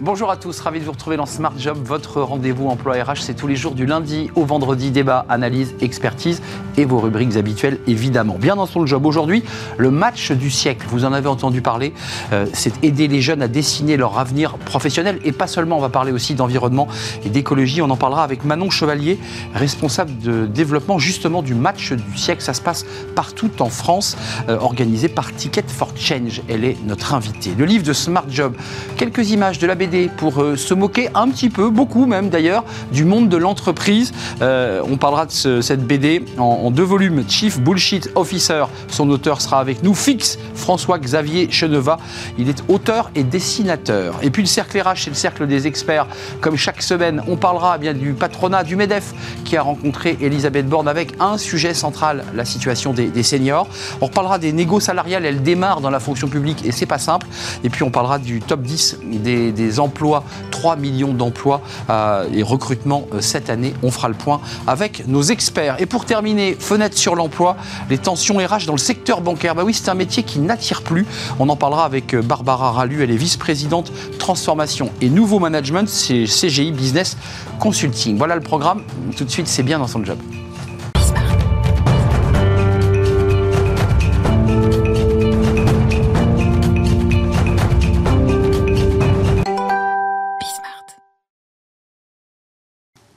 Bonjour à tous, ravi de vous retrouver dans Smart Job, votre rendez-vous emploi RH. C'est tous les jours du lundi au vendredi, débat, analyse, expertise et vos rubriques habituelles évidemment. Bien dans son job aujourd'hui, le match du siècle. Vous en avez entendu parler, euh, c'est aider les jeunes à dessiner leur avenir professionnel et pas seulement. On va parler aussi d'environnement et d'écologie. On en parlera avec Manon Chevalier, responsable de développement justement du match du siècle. Ça se passe partout en France, euh, organisé par Ticket for Change. Elle est notre invitée. Le livre de Smart Job, quelques images de la BD pour euh, se moquer un petit peu, beaucoup même d'ailleurs, du monde de l'entreprise. Euh, on parlera de cette BD en, deux volumes. Chief Bullshit Officer, son auteur sera avec nous. Fix, François-Xavier Cheneva. Il est auteur et dessinateur. Et puis le cercle RH, c'est le cercle des experts. Comme chaque semaine, on parlera eh bien du patronat du MEDEF qui a rencontré Elisabeth Borne avec un sujet central, la situation des, des seniors. On reparlera des négos salariales, elles démarrent dans la fonction publique et c'est pas simple. Et puis on parlera du top 10 des, des emplois, 3 millions d'emplois euh, et recrutements euh, cette année. On fera le point avec nos experts. Et pour terminer, fenêtre sur l'emploi, les tensions RH dans le secteur bancaire. Bah oui, c'est un métier qui n'attire plus. On en parlera avec euh, Barbara Ralu, elle est vice-présidente transformation et nouveau management c'est CGI Business Consulting. Voilà le programme. Tout de suite, c'est bien dans son job.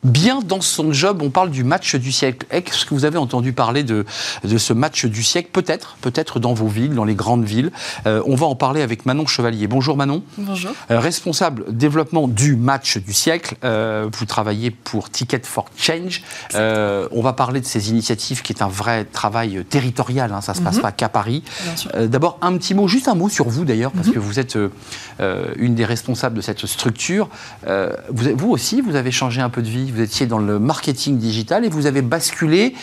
Bien dans son job. On parle du match du siècle. Est-ce que vous avez entendu parler de, de ce match du siècle? Peut-être, peut-être dans vos villes, dans les grandes villes. Euh, on va en parler avec Manon Chevalier. Bonjour Manon. Bonjour. Euh, responsable développement du match du siècle. Euh, vous travaillez pour Ticket for Change. on va parler de ces initiatives qui est un vrai travail territorial. Hein. ça ne se passe mhm. pas qu'à Paris. D'abord, un petit mot, juste un mot sur vous d'ailleurs, parce mhm. que vous êtes une des responsables de cette structure. Vous, vous aussi, vous avez changé un peu de vie vous étiez dans le marketing digital et vous avez basculé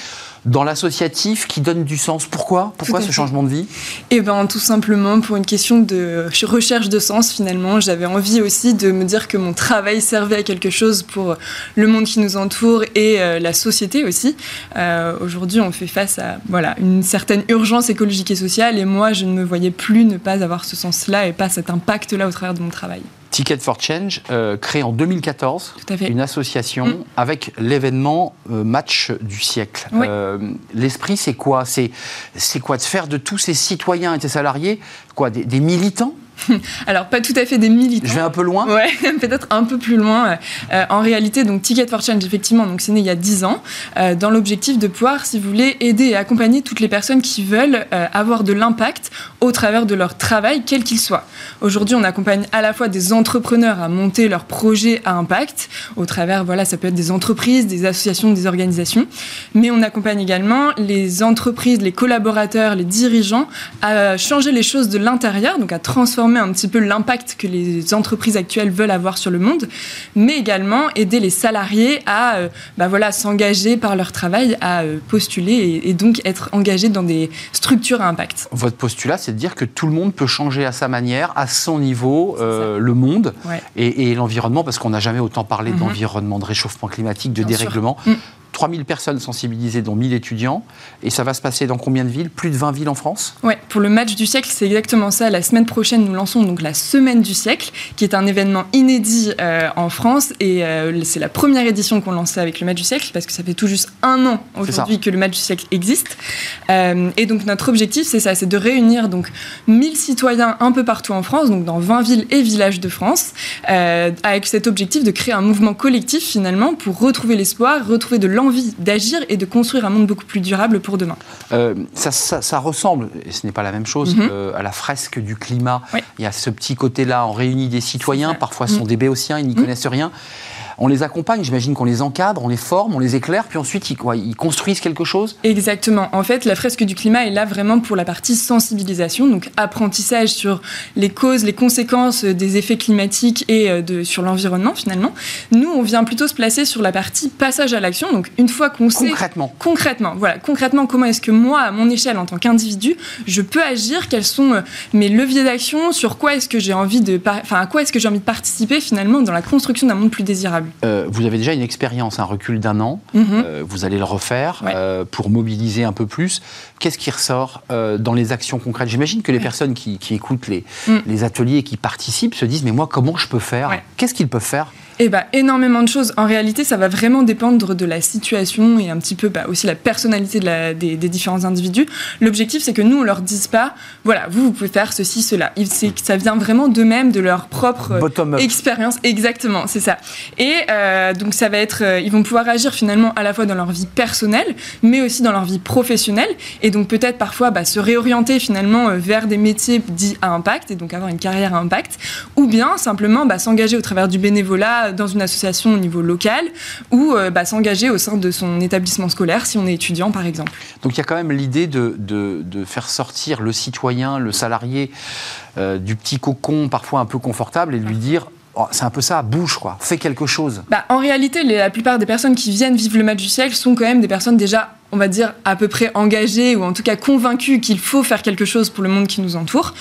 dans l'associatif qui donne du sens. Pourquoi? Pourquoi ce changement de vie? Eh bien, tout simplement pour une question de recherche de sens, finalement. J'avais envie aussi de me dire que mon travail servait à quelque chose pour le monde qui nous entoure et euh, la société aussi. Euh, aujourd'hui, on fait face à voilà, une certaine urgence écologique et sociale, et moi, je ne me voyais plus ne pas avoir ce sens-là et pas cet impact-là au travers de mon travail. Ticket for Change, euh, créé en 2014, une association mm. avec l'événement euh, match du siècle. Euh, l'esprit, c'est quoi? C'est quoi de faire de tous ces citoyens et ces salariés quoi, des militants? Alors, pas tout à fait des militants. Je vais un peu loin Ouais, peut-être un peu plus loin. Euh, en réalité, donc Ticket for Change, effectivement, donc c'est né il y a 10 ans, euh, dans l'objectif de pouvoir, si vous voulez, aider et accompagner toutes les personnes qui veulent euh, avoir de l'impact au travers de leur travail, quel qu'il soit. Aujourd'hui, on accompagne à la fois des entrepreneurs à monter leurs projets à impact, au travers, voilà, ça peut être des entreprises, des associations, des organisations, mais on accompagne également les entreprises, les collaborateurs, les dirigeants à changer les choses de l'intérieur, donc à transformer un petit peu l'impact que les entreprises actuelles veulent avoir sur le monde, mais également aider les salariés à euh, bah voilà, s'engager par leur travail, à euh, postuler et, donc être engagés dans des structures à impact. Votre postulat, c'est de dire que tout le monde peut changer à sa manière, à son niveau, euh, le monde et, l'environnement, parce qu'on n'a jamais autant parlé mhm. d'environnement, de réchauffement climatique, de dérèglement. Mm. 3000 personnes sensibilisées, dont 1000 étudiants. Et ça va se passer dans combien de villes? Plus de 20 villes en France? Oui, pour le match du siècle, c'est exactement ça. La semaine prochaine, nous lançons donc la Semaine du siècle, qui est un événement inédit euh, en France. Et euh, c'est la première édition qu'on lançait avec le match du siècle, parce que ça fait tout juste un an aujourd'hui que le match du siècle existe. Euh, et donc notre objectif, c'est ça, c'est de réunir donc 1000 citoyens un peu partout en France, donc dans 20 villes et villages de France, avec cet objectif de créer un mouvement collectif finalement pour retrouver l'espoir, retrouver de envie d'agir et de construire un monde beaucoup plus durable pour demain. Euh, ça, ressemble, et ce n'est pas la même chose, mhm. euh, à la fresque du climat. Il y a ce petit côté-là, on réunit des citoyens, parfois ce sont mhm. des béotiens, ils n'y mhm. connaissent rien on les accompagne, j'imagine qu'on les encadre, on les forme, on les éclaire, puis ensuite ils, quoi, ils construisent quelque chose? Exactement. En fait, la fresque du climat est là vraiment pour la partie sensibilisation, donc apprentissage sur les causes, les conséquences des effets climatiques et euh, de, sur l'environnement finalement. Nous, on vient plutôt se placer sur la partie passage à l'action, donc une fois qu'on sait... Concrètement. Concrètement, voilà. Concrètement, comment est-ce que moi, à mon échelle, en tant qu'individu, je peux agir? Quels sont euh, mes leviers d'action? Sur quoi est-ce que j'ai envie de... Enfin, à quoi est-ce que j'ai envie de participer finalement dans la construction d'un monde plus désirable? Euh, vous avez déjà une expérience, un recul d'un an. Mhm. Euh, vous allez le refaire Ouais. euh, pour mobiliser un peu plus. Qu'est-ce qui ressort dans les actions concrètes? J'imagine que les personnes qui, qui écoutent les, Mm. les ateliers et qui participent se disent mais moi comment je peux faire? Ouais. Qu'est-ce qu'ils peuvent faire Eh ben, énormément de choses. En réalité, ça va vraiment dépendre de la situation et un petit peu bah, aussi la personnalité de la- des, des différents individus. L'objectif, c'est que nous, on leur dise pas, voilà, vous, vous pouvez faire ceci, cela. Il- c'est que ça vient vraiment d'eux-mêmes, de leur propre up. expérience. Exactement, c'est ça. Et euh, donc, ça va être, euh, ils vont pouvoir agir finalement à la fois dans leur vie personnelle, mais aussi dans leur vie professionnelle. Et donc, peut-être parfois bah, se réorienter finalement euh, vers des métiers dits à impact, et donc avoir une carrière à impact, ou bien simplement bah, s'engager au travers du bénévolat dans une association au niveau local, ou euh, bah, s'engager au sein de son établissement scolaire si on est étudiant, par exemple. Donc il y a quand même l'idée de, de- de faire sortir le citoyen, le salarié euh, du petit cocon parfois un peu confortable et de lui dire Oh, c'est un peu ça, bouge quoi, fais quelque chose. Bah, en réalité, la plupart des personnes qui viennent vivre le match du siècle sont quand même des personnes déjà, on va dire, à peu près engagées ou en tout cas convaincues qu'il faut faire quelque chose pour le monde qui nous entoure.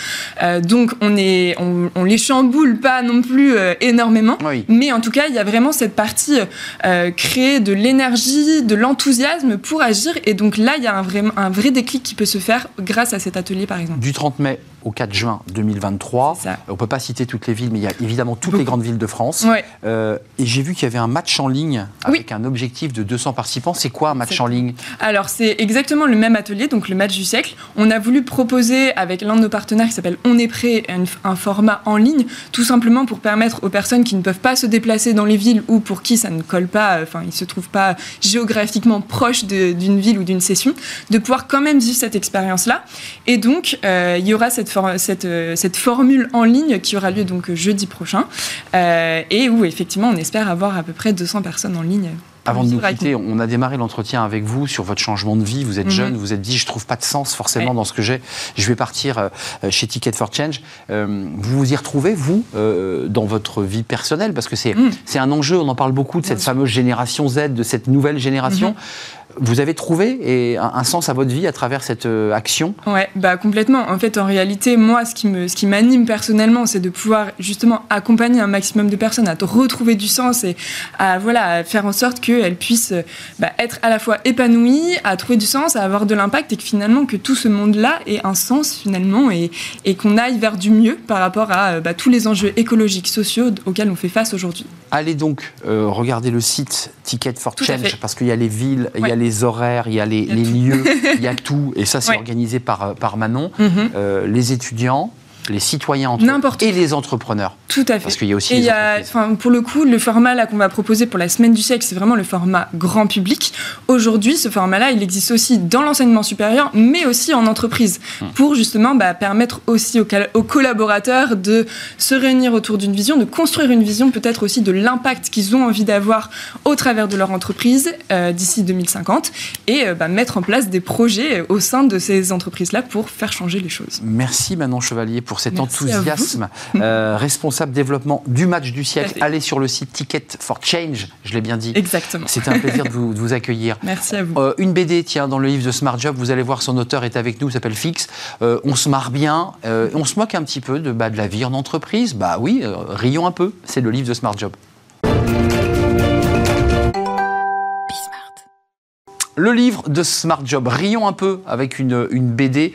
Euh, donc, on, est, on, on les chamboule pas non plus euh, énormément. Oui. Mais en tout cas, il y a vraiment cette partie euh, créer de l'énergie, de l'enthousiasme pour agir. Et donc là, il y a un vrai, un vrai déclic qui peut se faire grâce à cet atelier, par exemple. Du 30 mai au 4 juin 2023, C'est ça. on ne peut pas citer toutes les villes, mais il y a évidemment toutes les grandes villes de France. Ouais. Euh, et j'ai vu qu'il y avait un match en ligne avec un objectif de 200 participants. C'est quoi un match en ligne? Alors, c'est exactement le même atelier, donc le match du siècle. On a voulu proposer avec l'un de nos partenaires qui s'appelle On est prêt, un, format en ligne, tout simplement pour permettre aux personnes qui ne peuvent pas se déplacer dans les villes ou pour qui ça ne colle pas, euh, enfin, ils se trouvent pas géographiquement proches d'une ville ou d'une session, de pouvoir quand même vivre cette expérience-là. Et donc, euh, il y aura euh, cette formule en ligne qui aura lieu donc jeudi prochain, et où effectivement, on espère avoir à peu près 200 personnes en ligne. Pour Avant de nous quitter, on a démarré l'entretien avec vous sur votre changement de vie. Vous êtes Mhm. jeune, vous êtes dit, je trouve pas de sens forcément Ouais. dans ce que j'ai. Je vais partir euh, euh, chez Ticket for Change. Euh, vous vous y retrouvez, vous, dans votre vie personnelle? Parce que c'est c'est un enjeu, on en parle beaucoup de cette fameuse génération Z, de cette nouvelle génération. Mhm. Vous avez trouvé et, un, un sens à votre vie à travers cette euh, action Ouais, bah complètement. En fait, en réalité, moi, ce qui me, ce qui m'anime personnellement, c'est de pouvoir justement accompagner un maximum de personnes à retrouver du sens et à voilà, à faire en sorte qu'elles puissent euh, bah, être à la fois épanouies, à trouver du sens, à avoir de l'impact et que finalement que tout ce monde-là ait un sens finalement et, et qu'on aille vers du mieux par rapport à euh, bah, tous les enjeux écologiques, sociaux auxquels on fait face aujourd'hui. Allez donc euh, regarder le site Ticket for Tout Change parce qu'il y a les villes, il y a Ouais. Les horaires, il y a les, Il y a les lieux, il y a tout. Et ça, c'est organisé par, euh, par Manon. Mhm. Euh, les étudiants, les citoyens entre eux et les entrepreneurs. Tout à fait. Parce qu'il y a aussi Et les a, pour le coup, le format là qu'on va proposer pour la semaine du siècle, c'est vraiment le format grand public. Aujourd'hui, ce format-là, il existe aussi dans l'enseignement supérieur, mais aussi en entreprise, Hmm. pour justement bah, permettre aussi aux, aux collaborateurs de se réunir autour d'une vision, de construire une vision peut-être aussi de l'impact qu'ils ont envie d'avoir au travers de leur entreprise euh, d'ici 2050, et euh, bah, mettre en place des projets au sein de ces entreprises-là pour faire changer les choses. Merci Manon Chevalier pour cet Merci enthousiasme. Euh, responsable développement du match du siècle. Allez sur le site Ticket for Change, je l'ai bien dit. Exactement. C'était un plaisir de vous, de vous accueillir. Merci à vous. Euh, une BD, tiens, dans le livre de Smart Job, vous allez voir, son auteur est avec nous, il s'appelle Fix. Euh, on se marre bien, on se moque un petit peu de, bah, de la vie en entreprise. Bah oui, rions un peu, c'est le livre de Smart Job. Le livre de Smart Job, rions un peu avec une, une BD,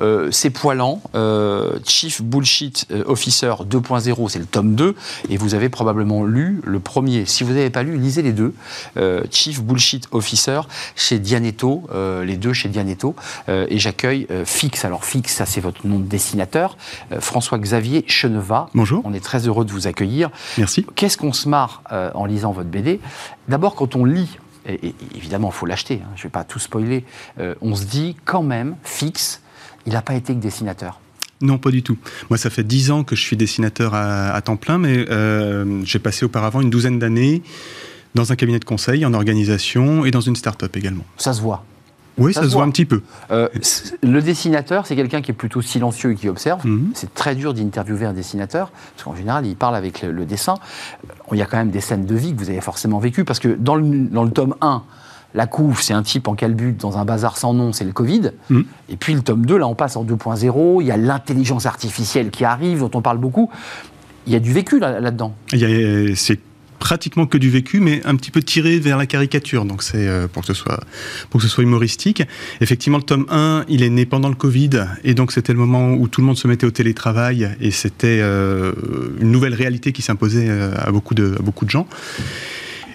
euh, c'est poilant, euh, Chief Bullshit euh, Officer 2.0, c'est le tome 2, et vous avez probablement lu le premier. Si vous n'avez pas lu, lisez les deux. Euh, Chief Bullshit Officer chez Dianetto, les deux chez Dianetto, et j'accueille Fix. Alors Fix, ça c'est votre nom de dessinateur, François-Xavier Cheneva. Bonjour, On est très heureux de vous accueillir. merci. Qu'est-ce qu'on se marre en lisant votre BD D'abord, quand on lit, et, et évidemment, il faut l'acheter, hein, je ne vais pas tout spoiler, euh, on se dit quand même, fixe, il n'a pas été que dessinateur. Non, pas du tout. Moi, ça fait dix ans que je suis dessinateur à, à temps plein, mais euh, j'ai passé auparavant une douzaine d'années dans un cabinet de conseil, en organisation et dans une start-up également. Ça se voit. Oui, Ça ça, se se voit voit. un petit peu. Euh, le dessinateur, c'est quelqu'un qui est plutôt silencieux et qui observe. Mhm. C'est très dur d'interviewer un dessinateur, parce qu'en général, il parle avec le, le dessin. Euh, Il y a quand même des scènes de vie que vous avez forcément vécues, parce que dans le, dans le tome 1, la couve, c'est un type en calbute dans un bazar sans nom, c'est le Covid. Mhm. Et puis le tome 2, là, on passe en 2.0, il y a l'intelligence artificielle qui arrive, dont on parle beaucoup. Il y a du vécu là- là-dedans. A- C'est pratiquement que du vécu, mais un petit peu tiré vers la caricature. Donc c'est pour que ce soit pour que ce soit humoristique. Effectivement, le tome 1, il est né pendant le Covid, et donc c'était le moment où tout le monde se mettait au télétravail, et c'était une nouvelle réalité qui s'imposait à beaucoup de beaucoup de gens.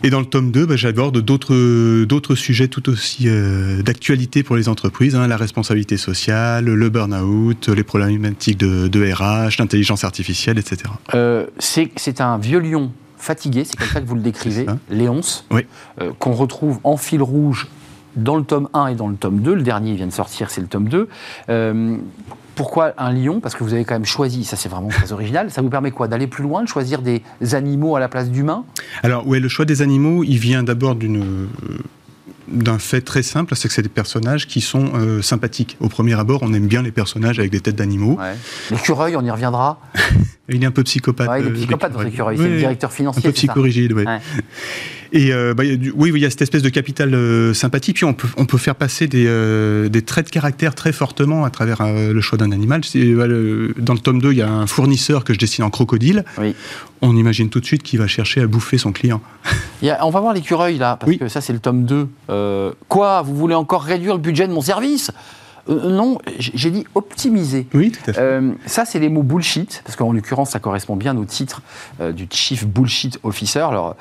Et dans le tome 2, bah, j'aborde d'autres, d'autres sujets tout aussi euh, d'actualité pour les entreprises, hein, la responsabilité sociale, le burn-out, les problématiques de, de RH, l'intelligence artificielle, etc. Euh, c'est, c'est un vieux lion fatigué, c'est comme ça que vous le décrivez, Léonce, oui. euh, qu'on retrouve en fil rouge dans le tome 1 et dans le tome 2. Le dernier vient de sortir, c'est le tome 2. Euh, pourquoi un lion? Parce que vous avez quand même choisi, ça c'est vraiment très original. Ça vous permet quoi? D'aller plus loin, de choisir des animaux à la place d'humains? Alors, oui, le choix des animaux, il vient d'abord d'une d'un fait très simple, c'est que c'est des personnages qui sont euh, sympathiques. Au premier abord, on aime bien les personnages avec des têtes d'animaux. Ouais. L'écureuil, on y reviendra. il est un peu psychopathe. Ouais, il est psychopathe dans l'écureuil, c'est le directeur financier. Un peu psychorigide, oui. Et euh, bah, oui, il y a cette espèce de capital euh, sympathie. Puis on peut, on peut faire passer des, euh, des traits de caractère très fortement à travers euh, le choix d'un animal. Euh, dans le tome 2, il y a un fournisseur que je dessine en crocodile. Oui. On imagine tout de suite qu'il va chercher à bouffer son client. A, on va voir l'écureuil là, parce Oui. que ça c'est le tome 2. Euh, quoi Vous voulez encore réduire le budget de mon service? Euh, Non, j'ai dit optimiser. Oui, tout à fait. Euh, ça, c'est les mots bullshit, parce qu'en l'occurrence, ça correspond bien au titre euh, du Chief Bullshit Officer. Alors,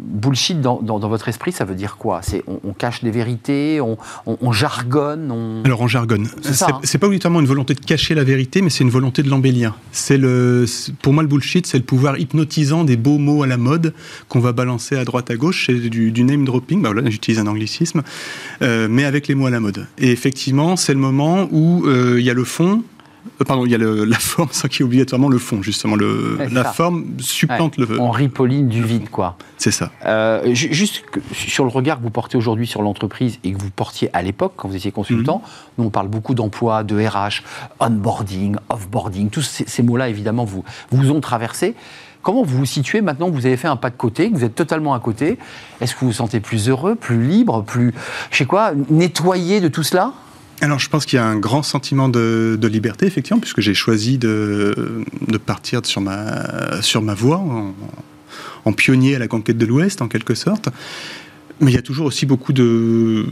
bullshit, dans, dans- dans votre esprit, ça veut dire quoi? C'est on, on cache des vérités, on, on- on jargonne, on... Alors en jargonne, C'est hein. pas obligatoirement une volonté de cacher la vérité, mais c'est une volonté de l'embellir. C'est le, c'est- pour moi le bullshit, c'est le pouvoir hypnotisant des beaux mots à la mode qu'on va balancer à droite à gauche, c'est du, du name dropping. Bah voilà, j'utilise un anglicisme, mais avec les mots à la mode. Et effectivement, c'est le moment où euh, il y a le fond. euh, Pardon, il y a le- la forme, qu'il y ait obligatoirement le fond, justement. Le, Ouais, la ça. forme supplante le. on ripolline du vide, quoi. C'est ça. Euh, ju- juste que- sur le regard que vous portez aujourd'hui sur l'entreprise et que vous portiez à l'époque quand vous étiez consultant, nous on parle beaucoup d'emploi, de RH, onboarding, offboarding, tous ces, ces mots-là évidemment vous, vous ont traversé. Comment vous vous situez maintenant que vous avez fait un pas de côté, que vous êtes totalement à côté? Est-ce que vous vous sentez plus heureux, plus libre, plus, je sais quoi, nettoyé de tout cela? Alors, je pense qu'il y a un grand sentiment de, liberté, effectivement, puisque j'ai choisi de, partir sur ma, sur ma voie, en, pionnier à la conquête de l'Ouest, en quelque sorte. Mais il y a toujours aussi beaucoup de,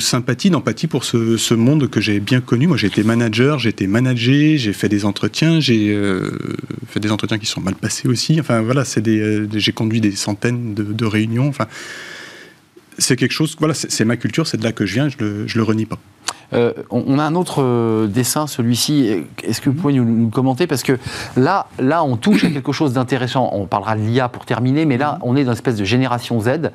sympathie, d'empathie pour ce, monde que j'ai bien connu. Moi, j'ai été manager, j'ai été managé, j'ai fait des entretiens, j'ai euh, fait des entretiens qui sont mal passés aussi. Enfin, voilà, c'est des, euh, j'ai conduit des centaines de, réunions. C'est quelque chose, voilà, c'est ma culture, c'est de là que je viens, je le, je le renie pas. Euh, on, a un autre euh, dessin, celui-ci. Est-ce que vous pouvez nous, nous le commenter? Parce que là, là, on touche à quelque chose d'intéressant. On parlera de l'IA pour terminer, mais là, on est dans une espèce de génération Z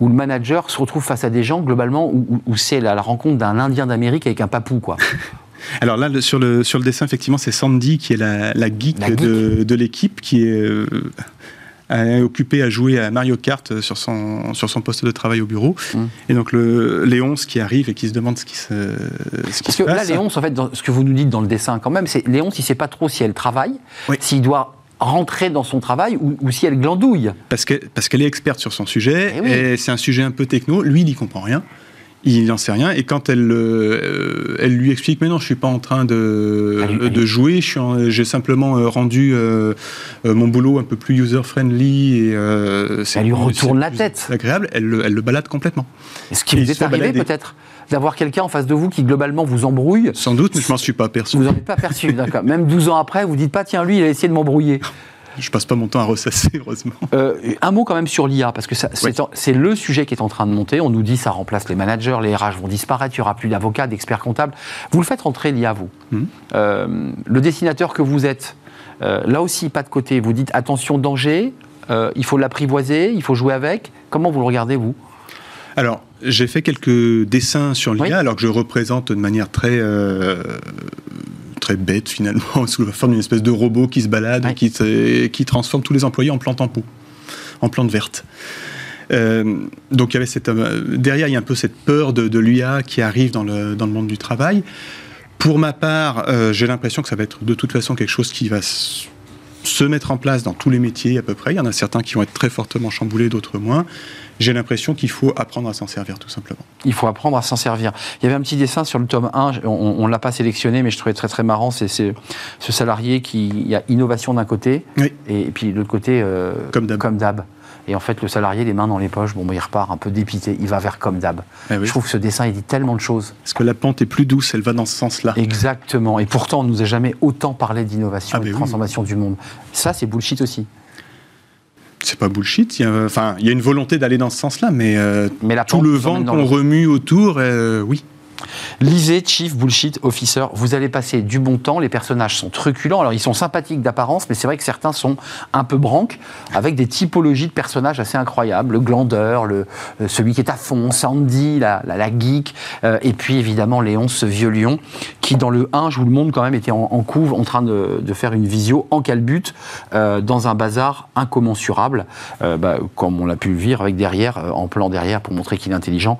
où le manager se retrouve face à des gens, globalement, où, où- où c'est la, la rencontre d'un Indien d'Amérique avec un papou, quoi. Alors là, le- sur, le, sur le dessin, effectivement, c'est Sandy qui est la, la geek, La geek. de, de l'équipe, qui est euh, euh, occupée à jouer à Mario Kart sur son, sur son poste de travail au bureau. Mm. Et donc le Léonce qui arrive et qui se demande ce qui se, ce qui Parce se que là. Léonce, en fait, dans ce que vous nous dites dans le dessin, quand même, c'est Léonce, il ne sait pas trop si elle travaille, Oui. s'il doit rentrer dans son travail ou, ou si elle glandouille. Parce que- parce qu'elle est experte sur son sujet, Eh oui. et c'est un sujet un peu techno. Lui, il n'y comprend rien. Il n'en sait rien. Et quand elle, euh, elle lui explique, mais non, je suis pas en train de, de lui- jouer, j'ai simplement euh, rendu euh, mon boulot un peu plus user-friendly. Et, euh, Elle lui retourne la tête. agréable. Elle, le- elle le balade complètement. Est-ce qu'il vous est arrivé peut-être d'avoir quelqu'un en face de vous qui, globalement, vous embrouille Sans doute, mais je m'en suis pas aperçu. Vous n'en êtes pas perçu, d'accord. Même 12 ans après, vous dites pas, tiens, lui, il a essayé de m'embrouiller. Je passe pas mon temps à ressasser, heureusement. Euh, un mot quand même sur l'IA, parce que c'est le sujet qui est en train de monter. On nous dit ça remplace les managers, les RH vont disparaître, il n'y aura plus d'avocats, d'experts comptables. Vous le faites rentrer l'IA, vous. Mhm. Euh, le dessinateur que vous êtes, euh, là aussi, pas de côté. Vous dites attention, danger, il faut l'apprivoiser, il faut jouer avec. Comment vous le regardez, vous? Alors, j'ai fait quelques dessins sur l'IA, Oui. alors que je représente de manière très, très bête finalement, sous la forme d'une espèce de robot qui se balade, Oui. qui, qui transforme tous les employés en plantes en pot, en plantes vertes. Euh, donc il y avait cette, euh, derrière, il y a un peu cette peur de, de l'IA qui arrive dans le, dans le monde du travail. Pour ma part, euh, j'ai l'impression que ça va être de toute façon quelque chose qui va se mettre en place dans tous les métiers à peu près. Il y en a certains qui vont être très fortement chamboulés, d'autres moins. J'ai l'impression qu'il faut apprendre à s'en servir tout simplement. Il faut apprendre à s'en servir. Il y avait un petit dessin sur le tome 1, on ne l'a pas sélectionné, mais je trouvais très très marrant, c'est ce salarié qui, il y a innovation d'un côté, et, puis de l'autre côté, euh, comme d'hab. Et en fait, le salarié, les mains dans les poches, bon, il repart un peu dépité, il va vers comme d'hab. Eh je trouve que ce dessin, il dit tellement de choses. Parce que la pente est plus douce, elle va dans ce sens-là. Exactement. Et pourtant, on ne nous a jamais autant parlé d'innovation ah, et de transformation du monde. Ça, c'est bullshit aussi c'est pas bullshit. Il y a, enfin, il y a une volonté d'aller dans ce sens-là, mais, euh, mais tout le vent qu'on remue autour, euh, oui. Lisez Chief Bullshit Officer, vous allez passer du bon temps, les personnages sont truculents, alors ils sont sympathiques d'apparence, mais c'est vrai que certains sont un peu branques, avec des typologies de personnages assez incroyables, le glandeur, euh, celui qui est à fond, Sandy, la, geek, euh, et puis évidemment Léon, ce vieux lion, qui dans le 1, je vous le montre quand même, était en, couve, en train de, faire une visio en calbute, euh, dans un bazar incommensurable, bah, comme on l'a pu le vivre, avec derrière, en plan derrière, pour montrer qu'il est intelligent,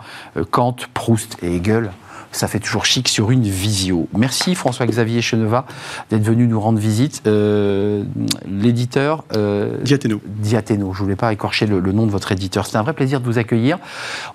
Kant, Proust et Hegel, ça fait toujours chic sur une visio. Merci François-Xavier Cheneva d'être venu nous rendre visite. Euh, l'éditeur euh, Diathéno. Diathéno. Je ne voulais pas écorcher le, nom de votre éditeur. C'est un vrai plaisir de vous accueillir.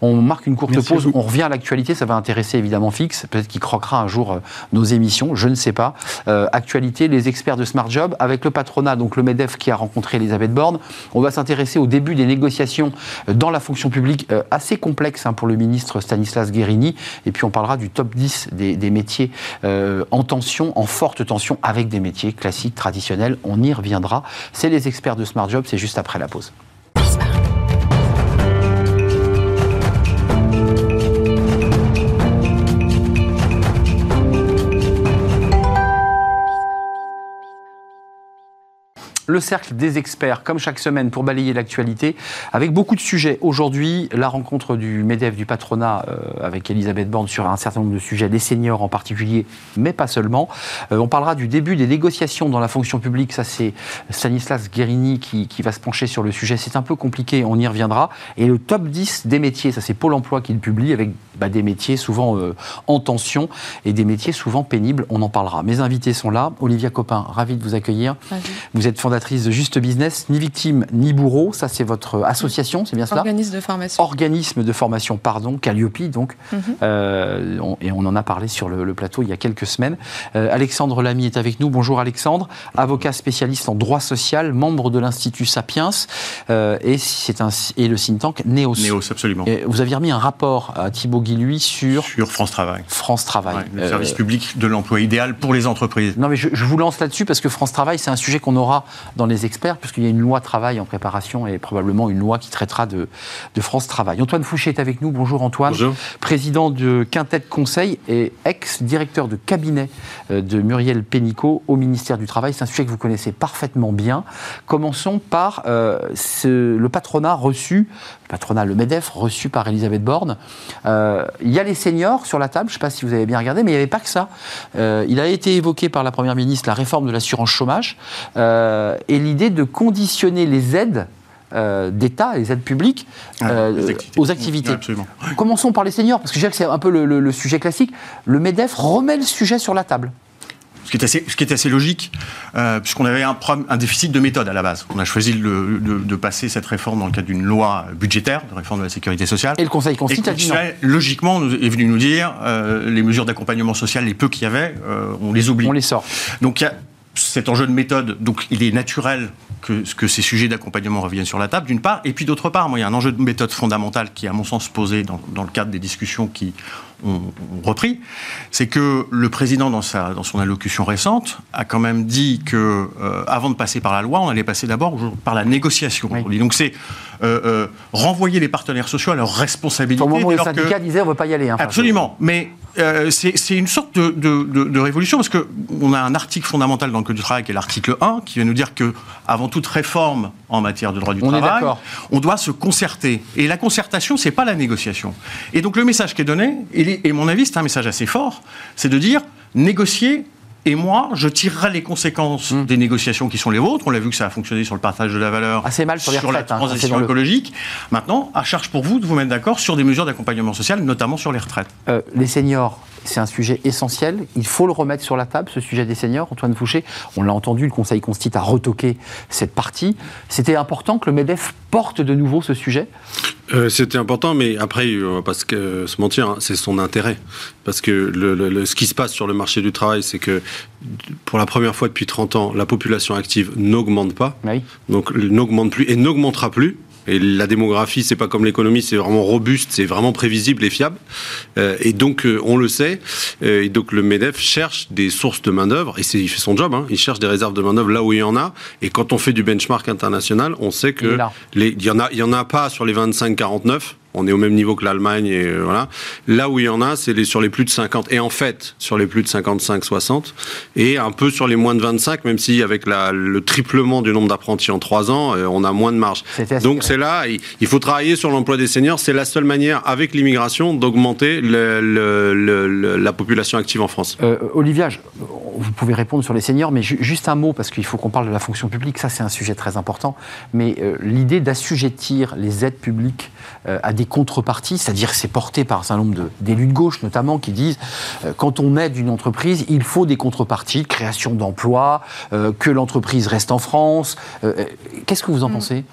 On marque une courte pause. On revient à l'actualité. Ça va intéresser évidemment Fix. Peut-être qu'il croquera un jour euh, nos émissions. Je ne sais pas. actualité, les experts de Smart Job avec le patronat, donc le MEDEF qui a rencontré Elisabeth Borne. On va s'intéresser au début des négociations dans la fonction publique assez complexe hein, pour le ministre Stanislas Guérini. Et puis on parlera du top 10 des, métiers euh, en tension, en forte tension, avec des métiers classiques, traditionnels. On y reviendra. C'est les experts de Smart Job, c'est juste après la pause. Le cercle des experts, comme chaque semaine, pour balayer l'actualité, avec beaucoup de sujets. Aujourd'hui, la rencontre du MEDEF, du patronat, euh, avec Elisabeth Borne sur un certain nombre de sujets, les seniors en particulier, mais pas seulement. Euh, on parlera du début des négociations dans la fonction publique. Ça, c'est Stanislas Guérini qui, va se pencher sur le sujet. C'est un peu compliqué, on y reviendra. Et le top 10 des métiers, ça, c'est Pôle emploi qui le publie, avec bah, des métiers souvent euh, en tension et des métiers souvent pénibles. On en parlera. Mes invités sont là. Olivia Copin, ravi de vous accueillir. Vous êtes fondatrice de Juste Business, ni victime ni bourreau. Ça, c'est votre association, c'est bien cela Organisme de formation. Organisme de formation, pardon, Calliope, donc. Mhm. Euh, et on en a parlé sur le, plateau il y a quelques semaines. Euh, Alexandre Lamy est avec nous. Bonjour Alexandre, avocat spécialiste en droit social, membre de l'Institut Sapiens euh, et, c'est un, et le think tank Neos. Neos, absolument. vous aviez remis un rapport à Thibaut Sur... Sur France Travail. France Travail. le service public de l'emploi idéal pour les entreprises. Non mais je, je vous lance là-dessus parce que France Travail, c'est un sujet qu'on aura dans les experts, puisqu'il y a une loi travail en préparation et probablement une loi qui traitera de, de France Travail. Antoine Fouché est avec nous. Bonjour Antoine. Bonjour. Président de Quintet Conseil et ex-directeur de cabinet euh, de Muriel Pénicaud au ministère du Travail. C'est un sujet que vous connaissez parfaitement bien. Commençons par euh, ce, le patronat reçu, le patronat, le MEDEF, reçu par Elisabeth Borne. Euh, il y a les seniors sur la table, je ne sais pas si vous avez bien regardé, mais il n'y avait pas que ça. il a été évoqué par la Première ministre la réforme de l'assurance chômage. et et l'idée de conditionner les aides euh, d'État, les aides publiques, ah, euh, aux activités. Absolument. Commençons par les seniors, parce que je dirais que c'est un peu le, sujet classique. Le MEDEF remet le sujet sur la table. Ce qui est assez, ce qui est assez logique, euh, puisqu'on avait un, un, déficit de méthode à la base. On a choisi de, passer cette réforme dans le cadre d'une loi budgétaire, de réforme de la sécurité sociale. Et le Conseil constitutionnel, logiquement, est venu nous dire les mesures d'accompagnement social, les peu qu'il y avait, on les oublie. On les sort. Donc il y a cet enjeu de méthode, donc il est naturel que, que ces sujets d'accompagnement reviennent sur la table, d'une part, et puis d'autre part, moi, il y a un enjeu de méthode fondamental qui, à mon sens, posé dans, dans le cadre des discussions qui ont, repris, c'est que le président, dans, sa, dans son allocution récente, a quand même dit que, euh, avant de passer par la loi, on allait passer d'abord par la négociation. Donc c'est euh, euh, renvoyer les partenaires sociaux à leurs responsabilités. Au moment où les syndicats disaient on ne veut pas y aller. Hein, absolument, mais c'est une sorte de, de, de, révolution parce qu'on a un article fondamental dans le Code du travail qui est l'article 1 qui vient nous dire que avant toute réforme en matière de droit du travail, on doit se concerter. Et la concertation, c'est pas la négociation. Et donc le message qui est donné, et, mon avis, c'est un message assez fort, c'est de dire négocier et moi, je tirerai les conséquences hmm. des négociations qui sont les vôtres. On l'a vu que ça a fonctionné sur le partage de la valeur, Assez mal sur, la hein, transition écologique. Maintenant, à charge pour vous de vous mettre d'accord sur des mesures d'accompagnement social, notamment sur les retraites. Euh, les seniors c'est un sujet essentiel. Il faut le remettre sur la table, ce sujet des seniors. Antoine Fouché, on l'a entendu, le Conseil constitue a retoqué cette partie. C'était important que le MEDEF porte de nouveau ce sujet? Euh, C'était important, mais après, on va pas se, mentir, hein, c'est son intérêt. Parce que le, ce qui se passe sur le marché du travail, c'est que pour la première fois depuis 30 ans, la population active n'augmente pas. Donc n'augmente plus et n'augmentera plus. Et la démographie, c'est pas comme l'économie, c'est vraiment robuste, c'est vraiment prévisible et fiable. Euh, et donc, euh, on le sait. Euh, et donc, le Medef cherche des sources de main d'œuvre, et il fait son job. Hein, il cherche des réserves de main d'œuvre là où il y en a. Et quand on fait du benchmark international, on sait que il y en a, il y en a pas sur les 25-49 on est au même niveau que l'Allemagne et euh, voilà. Là où il y en a, c'est les, sur les plus de 50 et en fait sur les plus de 55-60 et un peu sur les moins de 25, même si avec la, le triplement du nombre d'apprentis en 3 ans, euh, on a moins de marge. Donc c'est là, il faut travailler sur l'emploi des seniors. C'est la seule manière, avec l'immigration, d'augmenter la population active en France. Euh, Olivia, vous pouvez répondre sur les seniors, mais juste un mot parce qu'il faut qu'on parle de la fonction publique. Ça, c'est un sujet très important. Mais l'idée d'assujettir les aides publiques à des contreparties, c'est-à-dire que c'est porté par un certain nombre d'élus de, gauche notamment qui disent euh, quand on aide une entreprise, il faut des contreparties, création d'emplois, euh, que l'entreprise reste en France. Euh, qu'est-ce que vous en mm. pensez?